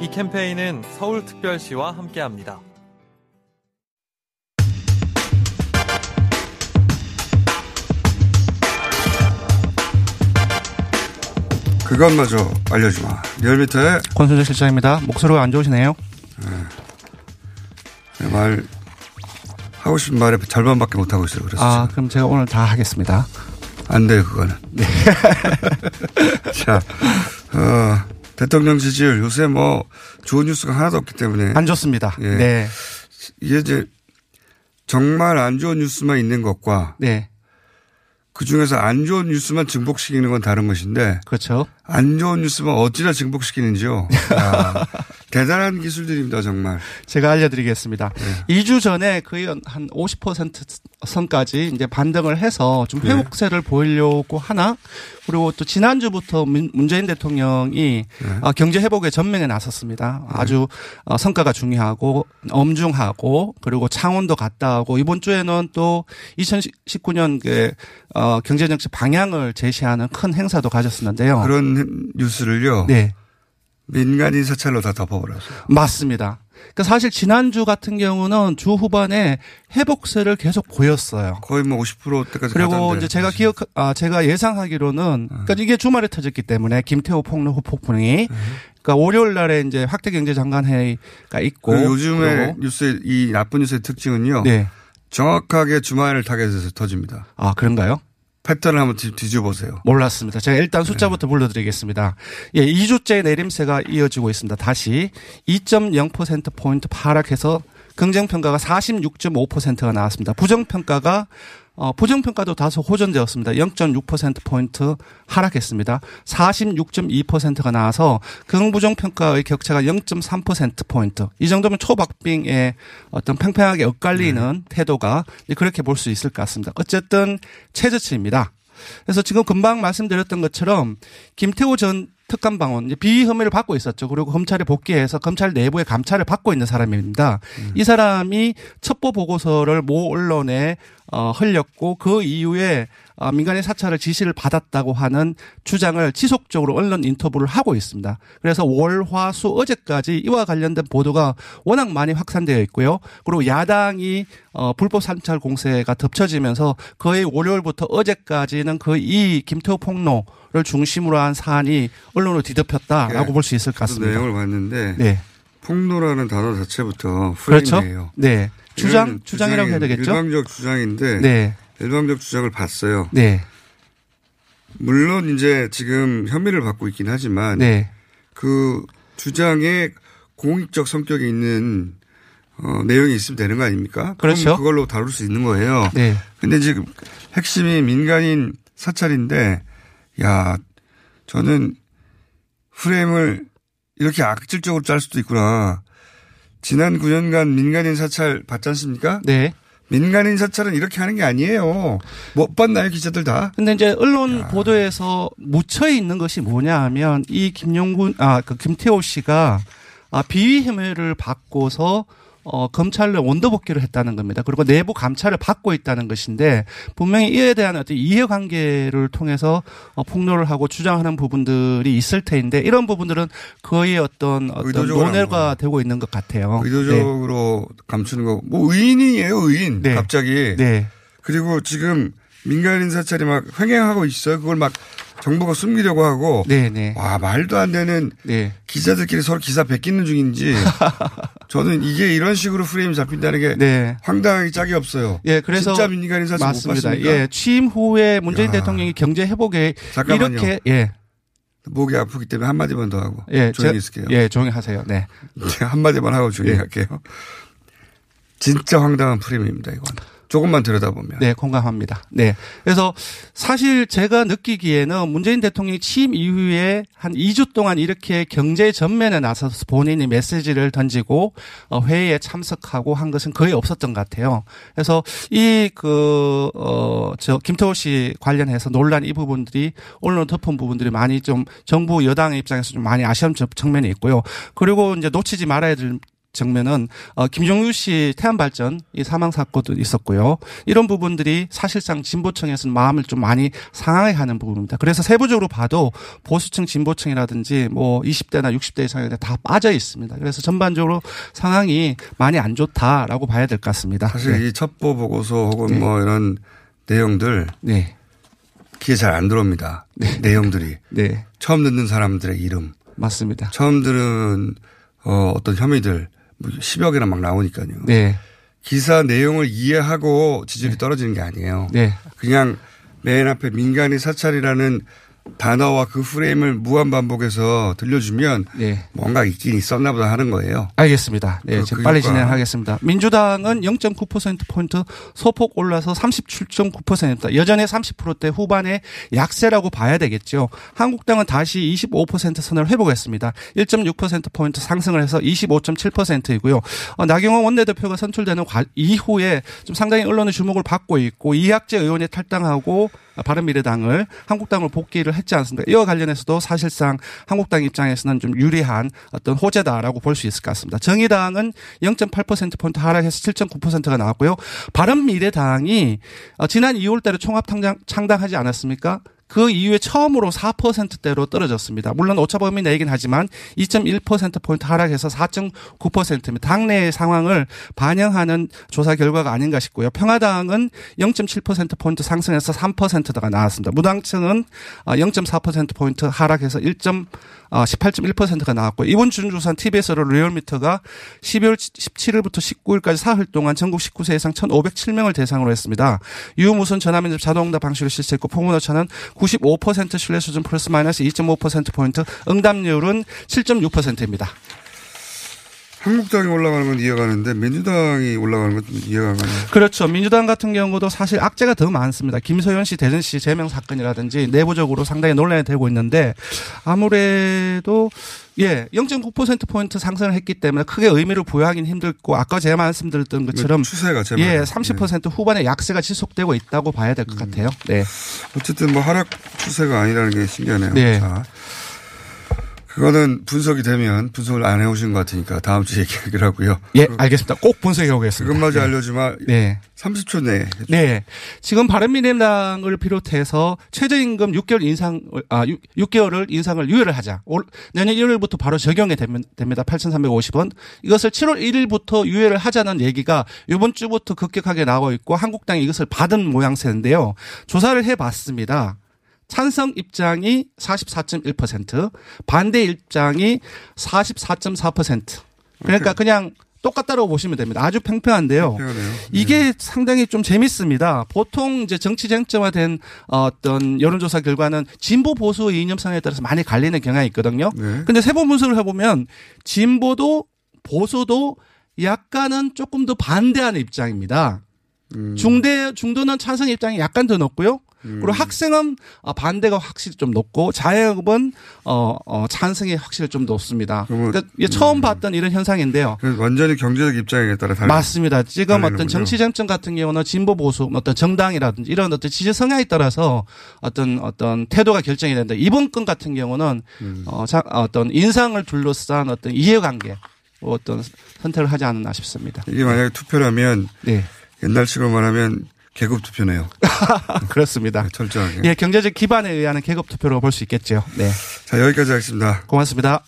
이 캠페인은 서울특별시와 함께합니다. 그것마저 알려주마. 리얼미터의 권순재 실장입니다. 목소리가 안 좋으시네요. 말 하고 싶은 말의 절반밖에 못 하고 있어요. 그래서 아, 지금. 그럼 제가 오늘 다 하겠습니다. 안 돼요, 그거는. 자, 어, 대통령 지지율 요새 뭐 좋은 뉴스가 하나도 없기 때문에 안 좋습니다. 예. 네. 이게 이제 정말 안 좋은 뉴스만 있는 것과 네. 그 중에서 안 좋은 뉴스만 증폭시키는 건 다른 것인데 그렇죠. 안 좋은 뉴스만 어찌나 증폭시키는지요. 야, 대단한 기술들입니다, 정말. 제가 알려드리겠습니다. 네. 2주 전에 거의 한 50% 선까지 이제 반등을 해서 좀 네. 회복세를 보이려고 하나 그리고 또 지난주부터 문- 문재인 대통령이 네. 어, 경제 회복에 전면에 나섰습니다. 아주 어, 성과가 중요하고 엄중하고 그리고 창원도 갔다 하고 이번 주에는 또 2019년 그 어, 경제정책 방향을 제시하는 큰 행사도 가졌었는데요. 그런 뉴스를요. 네. 민간인 사찰로 다 덮어버렸어요. 맞습니다. 그러니까 사실 지난주 같은 경우는 주 후반에 회복세를 계속 보였어요. 거의 뭐 50%대까지 그리고. 이제 제가 기억, 아, 제가 예상하기로는, 그러니까 이게 주말에 터졌기 때문에 김태호 폭로 후 폭풍이, 그러니까 월요일 날에 이제 확대 경제 장관 회의가 있고. 그 요즘에 뉴스의 이 나쁜 뉴스의 특징은요. 네. 정확하게 주말을 타겟해서 터집니다. 아, 그런가요? 패턴을 한번 뒤- 뒤져보세요. 몰랐습니다. 제가 일단 숫자부터 네. 불러드리겠습니다. 예, 2주째 내림세가 이어지고 있습니다. 다시 2.0%포인트 하락해서 긍정평가가 46.5%가 나왔습니다. 부정평가가 어, 부정평가도 다소 호전되었습니다. 0.6%포인트 하락했습니다. 46.2%가 나와서 긍부정평가의 격차가 0.3%포인트. 이 정도면 초박빙의 어떤 팽팽하게 엇갈리는 태도가 그렇게 볼 수 있을 것 같습니다. 어쨌든 최저치입니다. 그래서 지금 금방 말씀드렸던 것처럼 김태호 전 특감방원 비위 혐의를 받고 있었죠. 그리고 검찰에 복귀해서 검찰 내부의 감찰을 받고 있는 사람입니다. 이 사람이 첩보 보고서를 모 언론에 어, 흘렸고 그 이후에 어, 민간인 사찰을 지시를 받았다고 하는 주장을 지속적으로 언론 인터뷰를 하고 있습니다. 그래서 월, 화, 수 어제까지 이와 관련된 보도가 워낙 많이 확산되어 있고요. 그리고 야당이 어, 불법 사찰 공세가 덮쳐지면서 거의 월요일부터 어제까지는 거의 이 김태호 폭로를 중심으로 한 사안이 언론으로 뒤덮였다라고 예. 볼수 있을 것 같습니다. 내용을 봤는데 네. 폭로라는 단어 자체부터 그렇죠. 프레임이에요. 네. 주장, 주장이라고 해야 되겠죠? 일방적 주장인데 네. 일방적 주장을 봤어요. 네. 물론 이제 지금 혐의를 받고 있긴 하지만 네. 그 주장에 공익적 성격이 있는 어, 내용이 있으면 되는 거 아닙니까? 그렇죠. 그걸로 다룰 수 있는 거예요. 네. 근데 지금 핵심이 민간인 사찰인데 야 저는 프레임을 이렇게 악질적으로 짤 수도 있구나. 지난 9년간 민간인 사찰 봤지 않습니까? 네. 민간인 사찰은 이렇게 하는 게 아니에요. 못 봤나요, 기자들 다? 근데 이제 언론 보도에서 묻혀 있는 것이 뭐냐 하면 이 김용군 아 그 김태호 씨가 아 비위 혐의를 받고서 어 검찰로 원도 복귀를 했다는 겁니다. 그리고 내부 감찰을 받고 있다는 것인데 분명히 이에 대한 어떤 이해관계를 통해서 어 폭로를 하고 주장하는 부분들이 있을 테인데 이런 부분들은 거의 어떤 어떤 논의가 되고 있는 것 같아요. 의도적으로 감추는 거. 뭐 의인이에요, 의인. 네. 갑자기. 네. 그리고 지금 민간 인 사찰이 막 횡행하고 있어요. 그걸 막 정부가 숨기려고 하고. 네, 네. 와, 말도 안 되는 네. 기자들끼리 서로 기사 베끼는 중인지. 저는 이게 이런 식으로 프레임이 잡힌다는 게 네. 황당하게 짝이 없어요. 예, 그래서 진짜 민간 인 사찰 못 맞습니다. 봤습니까? 예, 취임 후에 문재인 야. 대통령이 경제 회복에 잠깐만요. 이렇게 예, 목이 아프기 때문에 한마디만 더 하고. 예, 조용히 제- 있을게요. 예, 조용히 하세요. 네. 한마디만 하고 조용히 예. 할게요. 진짜 황당한 프레임입니다, 이건. 조금만 들여다보면. 네, 공감합니다. 네. 그래서 사실 제가 느끼기에는 문재인 대통령이 취임 이후에 한 2주 동안 이렇게 경제 전면에 나서서 본인이 메시지를 던지고 어, 회의에 참석하고 한 것은 거의 없었던 것 같아요. 그래서 이 그, 어, 저, 김태호 씨 관련해서 논란 이 부분들이 언론 덮은 부분들이 많이 좀 정부 여당의 입장에서 좀 많이 아쉬운 저- 측면이 있고요. 그리고 이제 놓치지 말아야 될 정면은 어 김종유 씨 태안 발전 이 사망 사건도 있었고요. 이런 부분들이 사실상 진보층에서는 마음을 좀 많이 상하게 하는 부분입니다. 그래서 세부적으로 봐도 보수층 진보층이라든지 뭐 20대나 60대 이상에 다 빠져 있습니다. 그래서 전반적으로 상황이 많이 안 좋다라고 봐야 될 것 같습니다. 사실 네. 이 첩보 보고서 혹은 네. 뭐 이런 내용들 네. 귀에 잘 안 들어옵니다. 내용들이. 네. 처음 듣는 사람들의 이름. 맞습니다. 처음 들은 어, 어떤 혐의들 뭐 10여 개나 막 나오니까요. 네. 기사 내용을 이해하고 지지율이 떨어지는 게 아니에요. 네. 그냥 맨 앞에 민간인 사찰이라는 단어와 그 프레임을 무한 반복해서 들려주면 네. 뭔가 있긴 있었나 보다 하는 거예요. 알겠습니다. 네, 그- 그 빨리. 진행하겠습니다. 민주당은 0.9%포인트 소폭 올라서 37.9%입니다. 여전히 30%대 후반의 약세라고 봐야 되겠죠. 한국당은 다시 25% 선을 회복했습니다. 1.6%포인트 상승을 해서 25.7%이고요. 어, 나경원 원내대표가 선출되는 과- 이후에 좀 상당히 언론의 주목을 받고 있고 이학재 의원이 탈당하고 바른미래당을 한국당으로 복귀를 했지 않습니까? 이와 관련해서도 사실상 한국당 입장에서는 좀 유리한 어떤 호재다라고 볼 수 있을 것 같습니다. 정의당은 0.8%포인트 하락해서 7.9%가 나왔고요. 바른미래당이 어, 지난 2월 달에 총합 창당, 창당하지 않았습니까? 그 이후에 처음으로 4%대로 떨어졌습니다. 물론 오차범위 내긴 하지만 2.1%포인트 하락해서 4.9%입니다. 당내의 상황을 반영하는 조사 결과가 아닌가 싶고요. 평화당은 0.7%포인트 상승해서 3%가 나왔습니다. 무당층은 0.4%포인트 하락해서 1. 18.1%가 나왔고 이번 준조사는 TBS로 리얼미터가 12월 17일부터 19일까지 사흘 동안 전국 19세 이상 1,507명을 대상으로 했습니다. 유무선 전화면접 자동응답 방식으로 실시했고 포문오차는 95% 신뢰 수준 플러스 마이너스 2.5%포인트 응답률은 7.6%입니다. 한국당이 올라가는 건 이해가는데 민주당이 올라가는 건좀 이해가 안 가네요. 그렇죠. 민주당 같은 경우도 사실 악재가 더 많습니다. 김소연 씨, 대전 씨 제명 사건이라든지 내부적으로 상당히 논란이 되고 있는데 아무래도 예, 0.9%포인트 상승을 했기 때문에 크게 의미를 부여하기는 힘들고 아까 제가 말씀드렸던 것처럼 추세가 제 예, 말이에요. 30% 후반의 약세가 지속되고 있다고 봐야 될것 같아요. 네. 어쨌든 뭐 하락 추세가 아니라는 게 신기하네요. 네. 자, 그거는 분석이 되면 분석을 안 해오신 것 같으니까 다음 주에 얘기하기로 하고요. 예, 알겠습니다. 꼭 분석해 오겠습니다. 그것마저 네. 알려주마. 네. 30초 내에. 네. 지금 바른미래당을 비롯해서 최저임금 6개월 인상, 아, 6, 개월을 인상을 유예를 하자. 올, 내년 1월부터 바로 적용이 됩니다. 8,350원. 이것을 7월 1일부터 유예를 하자는 얘기가 이번 주부터 급격하게 나오고 있고 한국당이 이것을 받은 모양새인데요. 조사를 해 봤습니다. 찬성 입장이 44.1%, 반대 입장이 44.4%. 그러니까 그냥 똑같다고 보시면 됩니다. 아주 평평한데요. 이게 상당히 좀 재밌습니다. 보통 이제 정치 쟁점화된 어떤 여론조사 결과는 진보 보수의 이념상에 따라서 많이 갈리는 경향이 있거든요. 근데 세부 분석을 해보면 진보도 보수도 약간은 조금 더 반대하는 입장입니다. 중대 중도는 찬성 입장이 약간 더 높고요. 그리고 학생은 어, 반대가 확실히 좀 높고 자영업은 어, 어 찬성이 확실히 좀 높습니다. 그러니까 이게 처음 봤던 이런 현상인데요. 완전히 경제적 입장에 따라 달라. 맞습니다. 지금 어떤 달리는군요. 정치 쟁점 같은 경우는 진보 보수 어떤 정당이라든지 이런 어떤 지지 성향에 따라서 어떤 어떤 태도가 결정이 된다. 이번 건 같은 경우는 음. 어, 자, 어떤 인상을 둘러싼 어떤 이해관계 어떤 선택을 하지 않았나 싶습니다. 이게 만약에 투표라면 네. 옛날식으로 말하면 계급 투표네요. 그렇습니다. 철저하게. 예, 경제적 기반에 의한 계급 투표로 볼 수 있겠죠. 네. 자, 여기까지 하겠습니다. 고맙습니다.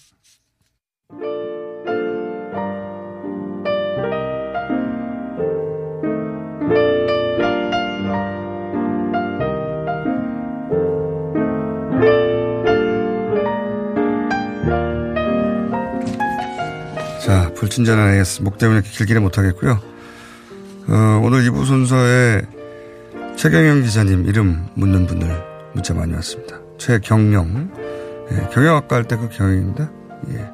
자, 불친절한 AS. 목 때문에 길기는 못하겠고요. 어, 오늘 2부 순서에 최경영 기자님 이름 묻는 분들 문자 많이 왔습니다. 최경영. 예, 경영학과 할 때 그 경영입니다. 예.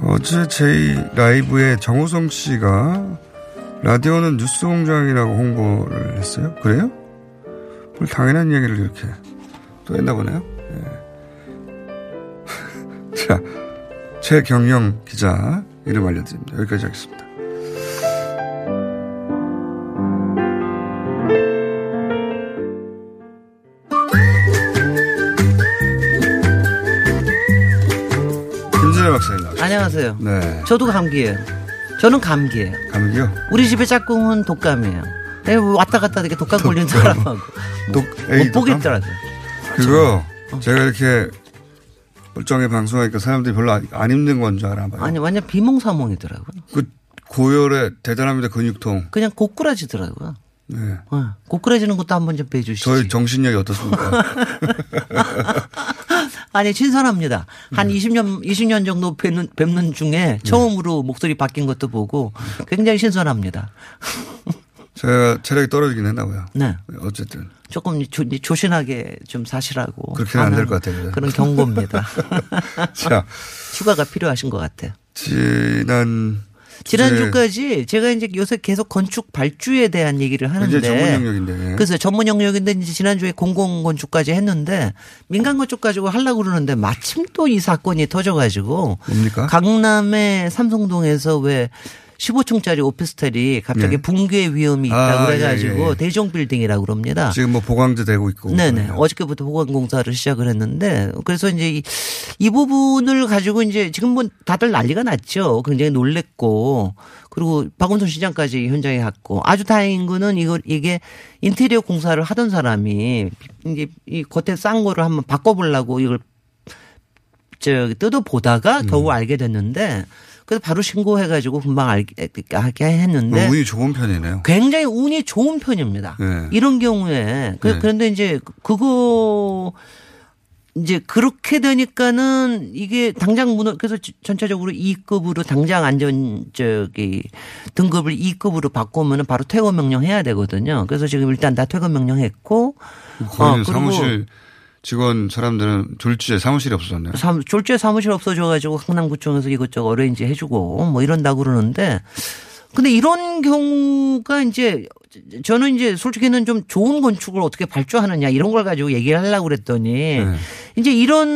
어제 제이 라이브에 정호성 씨가 라디오는 뉴스 공장이라고 홍보를 했어요. 그래요? 뭘 당연한 얘기를 이렇게 또 했나 보네요. 예. 자, 최경영 기자 이름 알려드립니다. 여기까지 하겠습니다. 안녕하세요. 네. 저도 감기예요. 저는 감기예요. 감기요? 우리 집에 짝꿍은 독감이에요. 내가 뭐 왔다 갔다 이렇게 독감 걸린 사람하고 독, 못 에이, 독감? 보겠더라고요. 그거 제가 이렇게 멀쩡히 방송하니까 사람들이 별로 안- 안 힘든 건 줄 알아 봐요. 아니 완전 비몽사몽이더라고요. 그 고열에 대단합니다 근육통. 그냥 고꾸라지더라고요. 네. 어, 고꾸라지는 것도 한번 좀 빼주시지. 저희 정신력이 어떻습니까? 아니 신선합니다. 한 음. 20년 20년 정도 뵙는, 뵙는 중에 네. 처음으로 목소리 바뀐 것도 보고 굉장히 신선합니다. 제가 체력이 떨어지긴 했나고요. 네. 어쨌든 조금 조, 조신하게 좀 사시라고. 그렇게 는 안 될 것 같아요. 그런 경고입니다. 자 휴가가 필요하신 것 같아요. 지난 지난 주까지 제가 이제 요새 계속 건축 발주에 대한 얘기를 하는데 전문 영역인데. 예. 그래서 전문 영역인데 이제 지난 주에 공공 건축까지 했는데 민간 건축 가지고 하려고 그러는데 마침 또 이 사건이 터져 가지고 뭡니까? 강남의 삼성동에서 왜 15층짜리 오피스텔이 갑자기 네. 붕괴 위험이 있다 아, 그래 가지고 예, 예. 대종 빌딩이라고 그럽니다. 지금 뭐 보강제 되고 있고. 네네. 어저께부터 보관 공사를 시작을 했는데 그래서 이제 이, 이 부분을 가지고 이제 지금 뭐 다들 난리가 났죠. 굉장히 놀랬고 그리고 박원순 시장까지 현장에 갔고 아주 다행인 거는 이거 이게 인테리어 공사를 하던 사람이 이제 이 겉에 싼 거를 한번 바꿔보려고 이걸 저기 뜯어 보다가 겨우 알게 됐는데 그래서 바로 신고해가지고 금방 알게 하게 했는데 뭐 운이 좋은 편이네요. 굉장히 운이 좋은 편입니다. 네. 이런 경우에 그, 네. 그런데 이제 그거 이제 그렇게 되니까는 이게 당장 무너 그래서 전체적으로 2급으로 당장 안전 저기 등급을 2급으로 바꾸면은 바로 퇴거 명령 해야 되거든요. 그래서 지금 일단 다 퇴거 명령 했고 거기는 어, 그리고 사무실 직원 사람들은 졸지에 사무실이 없어졌네요. 졸지에 사무실 없어져가지고 강남구청에서 이것저것 어레인지 해주고 뭐 이런다고 그러는데 근데 이런 경우가 이제 저는 이제 솔직히는 좀 좋은 건축을 어떻게 발주하느냐 이런 걸 가지고 얘기를 하려고 그랬더니 네. 이제 이런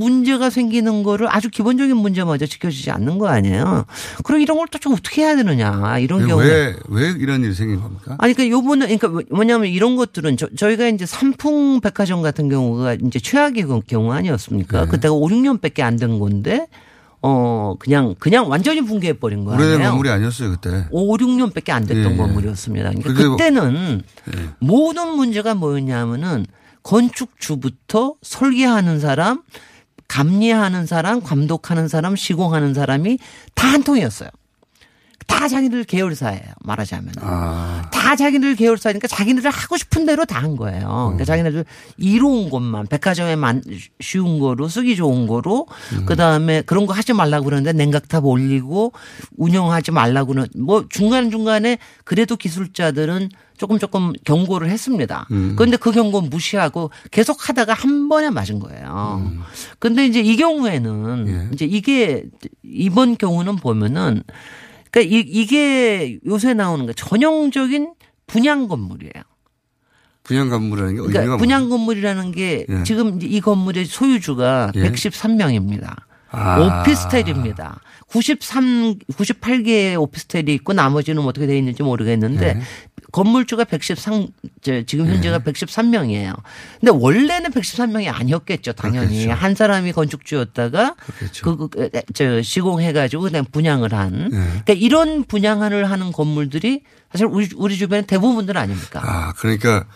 문제가 생기는 거를 아주 기본적인 문제마저 지켜지지 않는 거 아니에요. 그럼 이런 걸 또 좀 어떻게 해야 되느냐 이런 경우. 왜, 왜 이런 일이 생긴 겁니까? 아니, 그러니까 요번에, 그러니까 뭐냐면 이런 것들은 저, 저희가 이제 삼풍 백화점 같은 경우가 이제 최악의 경우 아니었습니까? 네. 그때가 5, 6년 밖에 안 된 건데, 어, 그냥, 그냥 완전히 붕괴해 버린 거예요. 오래된 건물이 아니었어요, 그때. 5, 6년 밖에 안 됐던 예. 건물이었습니다. 그러니까 뭐- 그때는 예. 모든 문제가 뭐였냐면은 건축주부터 설계하는 사람, 감리하는 사람, 감독하는 사람, 시공하는 사람이 다 한 통이었어요. 다 자기들 계열사예요. 말하자면. 아. 다 자기들 계열사니까 자기네들 하고 싶은 대로 다 한 거예요. 음. 그러니까 자기네들 이로운 것만 백화점에 만 쉬운 거로 쓰기 좋은 거로 음. 그다음에 그런 거 하지 말라고 그러는데 냉각탑 올리고 운영하지 말라고 는 뭐 중간중간에 그래도 기술자들은 조금 조금 경고를 했습니다. 음. 그런데 그 경고 무시하고 계속 하다가 한 번에 맞은 거예요. 음. 근데 이제 이 경우에는 예. 이제 이게 이번 경우는 보면은 그러니까 이, 이게 요새 나오는 거 전형적인 분양 건물이에요. 분양 건물이라는 게 그러니까 분양 건물이라는 게 예. 지금 이 건물의 소유주가 예. 113명입니다. 아. 오피스텔입니다. 93, 98개의 오피스텔이 있고 나머지는 어떻게 되어 있는지 모르겠는데 예. 건물주가 113, 저 지금 현재가 113명이에요. 근데 원래는 113명이 아니었겠죠, 당연히. 그렇겠죠. 한 사람이 건축주였다가 그렇겠죠. 그, 그, 저, 시공해 가지고 그냥 분양을 한. 예. 그러니까 이런 분양을 하는 건물들이 사실 우리, 우리 주변에 대부분들 아닙니까? 아, 그러니까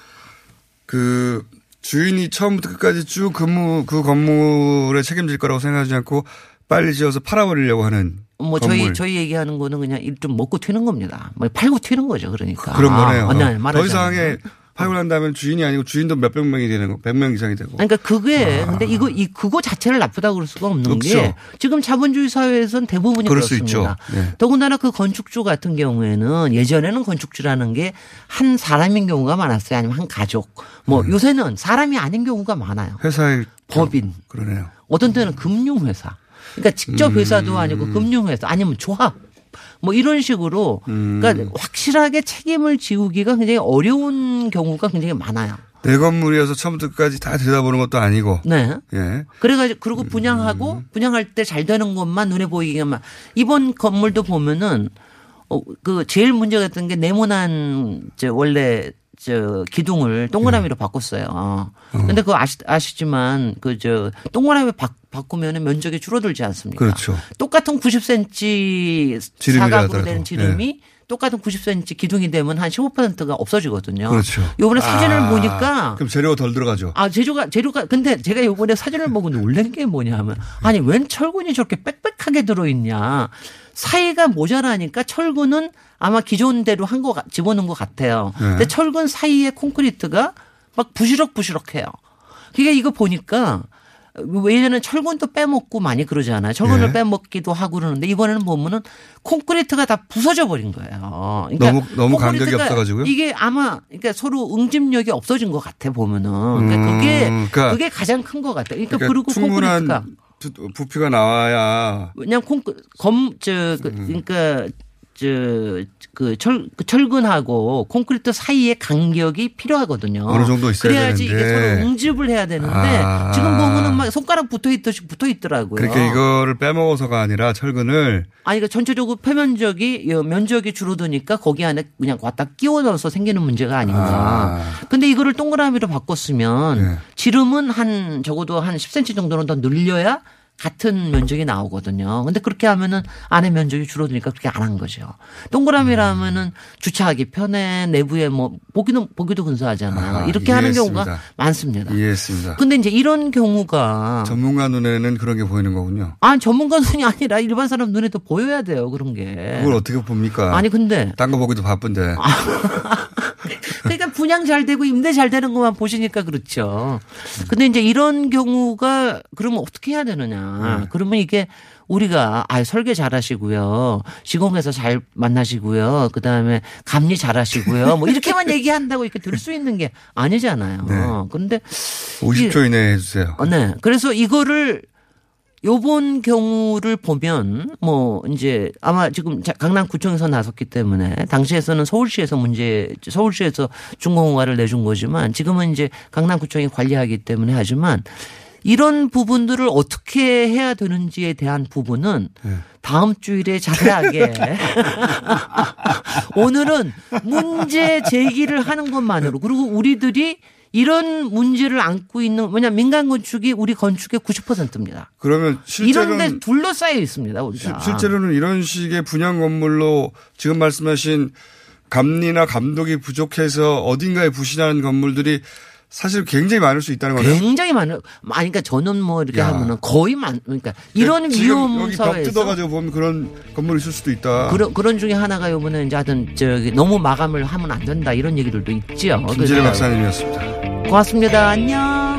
그 주인이 처음부터 끝까지 쭉 근무 그 건물에 책임질 거라고 생각하지 않고 빨리 지어서 팔아버리려고 하는 뭐 건물. 저희 저희 얘기하는 거는 그냥 일좀 먹고 튀는 겁니다. 뭐 팔고 튀는 거죠, 그러니까. 그런 거네요. 아, 네, 더. 이상의 팔고 난 다음에 주인이 아니고 주인도 몇백 명이 되는 거, 백 명 이상이 되고. 그러니까 그게 근데 이거 이 그거 자체를 나쁘다고 그럴 수가 없는 게 그렇죠. 지금 자본주의 사회에서는 대부분이 그럴 수 그렇습니다. 있죠. 네. 더군다나 그 건축주 같은 경우에는 예전에는 건축주라는 게 한 사람인 경우가 많았어요. 아니면 한 가족. 뭐 네. 요새는 사람이 아닌 경우가 많아요. 회사의 법인. 그러네요. 어떤 때는 금융회사. 그러니까 직접 음. 회사도 아니고 금융회사 아니면 조합. 뭐 이런 식으로 음. 그러니까 확실하게 책임을 지우기가 굉장히 어려운 경우가 굉장히 많아요. 내 건물이어서 처음부터 끝까지 다 들여다보는 것도 아니고. 네. 예. 그래가지고 그리고 분양하고 분양할 때 잘 되는 것만 눈에 보이게만 이번 건물도 보면은 어, 그 제일 문제가 됐던 게 네모난 저 원래 저 기둥을 동그라미로 바꿨어요. 근데 그거 아시, 아시지만 그 저 동그라미 바, 바꾸면 은 면적이 줄어들지 않습니까? 그렇죠. 똑같은 90cm 지름이라 사각으로. 되는 지름이 똑같은 90cm 기둥이 되면 한 15%가 없어지거든요. 그렇죠. 요번에 사진을 아, 보니까 그럼 재료가 덜 들어가죠. 아, 재료가, 재료가, 근데 제가 요번에 사진을 보고 놀란 게 뭐냐 하면, 아니, 웬 철근이 저렇게 빽빽하게 들어 있냐. 사이가 모자라니까 철근은 아마 기존 대로 한 거, 같- 집어넣은 것 같아요. 네. 근데 철근 사이에 콘크리트가 막 부시럭부시럭해요. 그게 이거 보니까, 예전에 철근도 빼먹고 많이 그러잖아요. 철근을 예. 빼먹기도 하고 그러는데 이번에는 보면은 콘크리트가 다 부서져 버린 거예요. 그러니까 너무- 너무 간격이 없어가지고요? 이게 아마 그러니까 서로 응집력이 없어진 것 같아 보면은 그러니까 음, 그게 그러니까- 그게 가장 큰 것 같아. 그러니까, 그러니까 그리고 콘크리트가 부- 부피가 나와야 그냥 콩 검 저 그, 음. 그러니까 저 그철 그 철근하고 콘크리트 사이의 간격이 필요하거든요. 어느 정도 있어야 그래야지 이게 되는데. 서로 응집을 해야 되는데 아. 지금 보면은 막 손가락 붙어 있듯이 붙어 있더라고요. 그러니까 이거를 빼먹어서가 아니라 철근을 아니, 그러니까 전체적으로 표면적이 여- 면적이 줄어드니까 거기 안에 그냥 갖다 끼워 넣어서 생기는 문제가 아닌가. 아. 근데 이거를 동그라미로 바꿨으면 네. 지름은 한 적어도 한 10cm 정도는 더 늘려야 같은 면적이 나오거든요. 근데 그렇게 하면은 안에 면적이 줄어드니까 그렇게 안 한 거죠. 동그라미라면은 주차하기 편해 내부에 뭐 보기도 보기도 근사하잖아요. 아, 이렇게 하는 이해했습니다. 경우가 많습니다. 이해했습니다. 근데 이제 이런 경우가 전문가 눈에는 그런 게 보이는 거군요. 아니 전문가 눈이 아니라 일반 사람 눈에도 보여야 돼요 그런 게. 그걸 어떻게 봅니까? 아니 근데 딴 거 보기도 바쁜데. 분양 잘 되고 임대 잘 되는 것만 보시니까 그렇죠. 근데 이제 이런 경우가 그러면 어떻게 해야 되느냐. 그러면 이게 우리가 아 설계 잘하시고요. 시공해서 잘 만나시고요. 그 다음에 감리 잘하시고요. 뭐 이렇게만 얘기한다고 이렇게 들 수 있는 게 아니잖아요. 네. 그런데 50초 이내에 해주세요. 어, 네. 그래서 이거를 요번 경우를 보면 뭐 이제 아마 지금 자- 강남구청에서 나섰기 때문에 당시에서는 서울시에서 문제 서울시에서 준공허가를 내준 거지만 지금은 이제 강남구청이 관리하기 때문에 하지만 이런 부분들을 어떻게 해야 되는지에 대한 부분은 다음 주일에 자세하게 오늘은 문제 제기를 하는 것만으로 그리고 우리들이 이런 문제를 안고 있는 뭐냐 민간 건축이 우리 건축의 90%입니다. 그러면 이런 데 실제로는 둘러싸여 있습니다. 우리가. 시- 실제로는 이런 식의 분양 건물로 지금 말씀하신 감리나 감독이 부족해서 어딘가에 부실한 건물들이 사실 굉장히 많을 수 있다는 거죠. 굉장히 많은 아니 그러니까 저는 뭐 이렇게 야. 하면은 거의 많 그러니까 이런 위험 여기 벽 뜯어가지고 보면 그런 건물이 있을 수도 있다. 그런 그런 중에 하나가 요번에 이제 하여튼 저기 너무 마감을 하면 안 된다 이런 얘기들도 있지요. 그래서 박사님이었습니다. 고맙습니다. 안녕.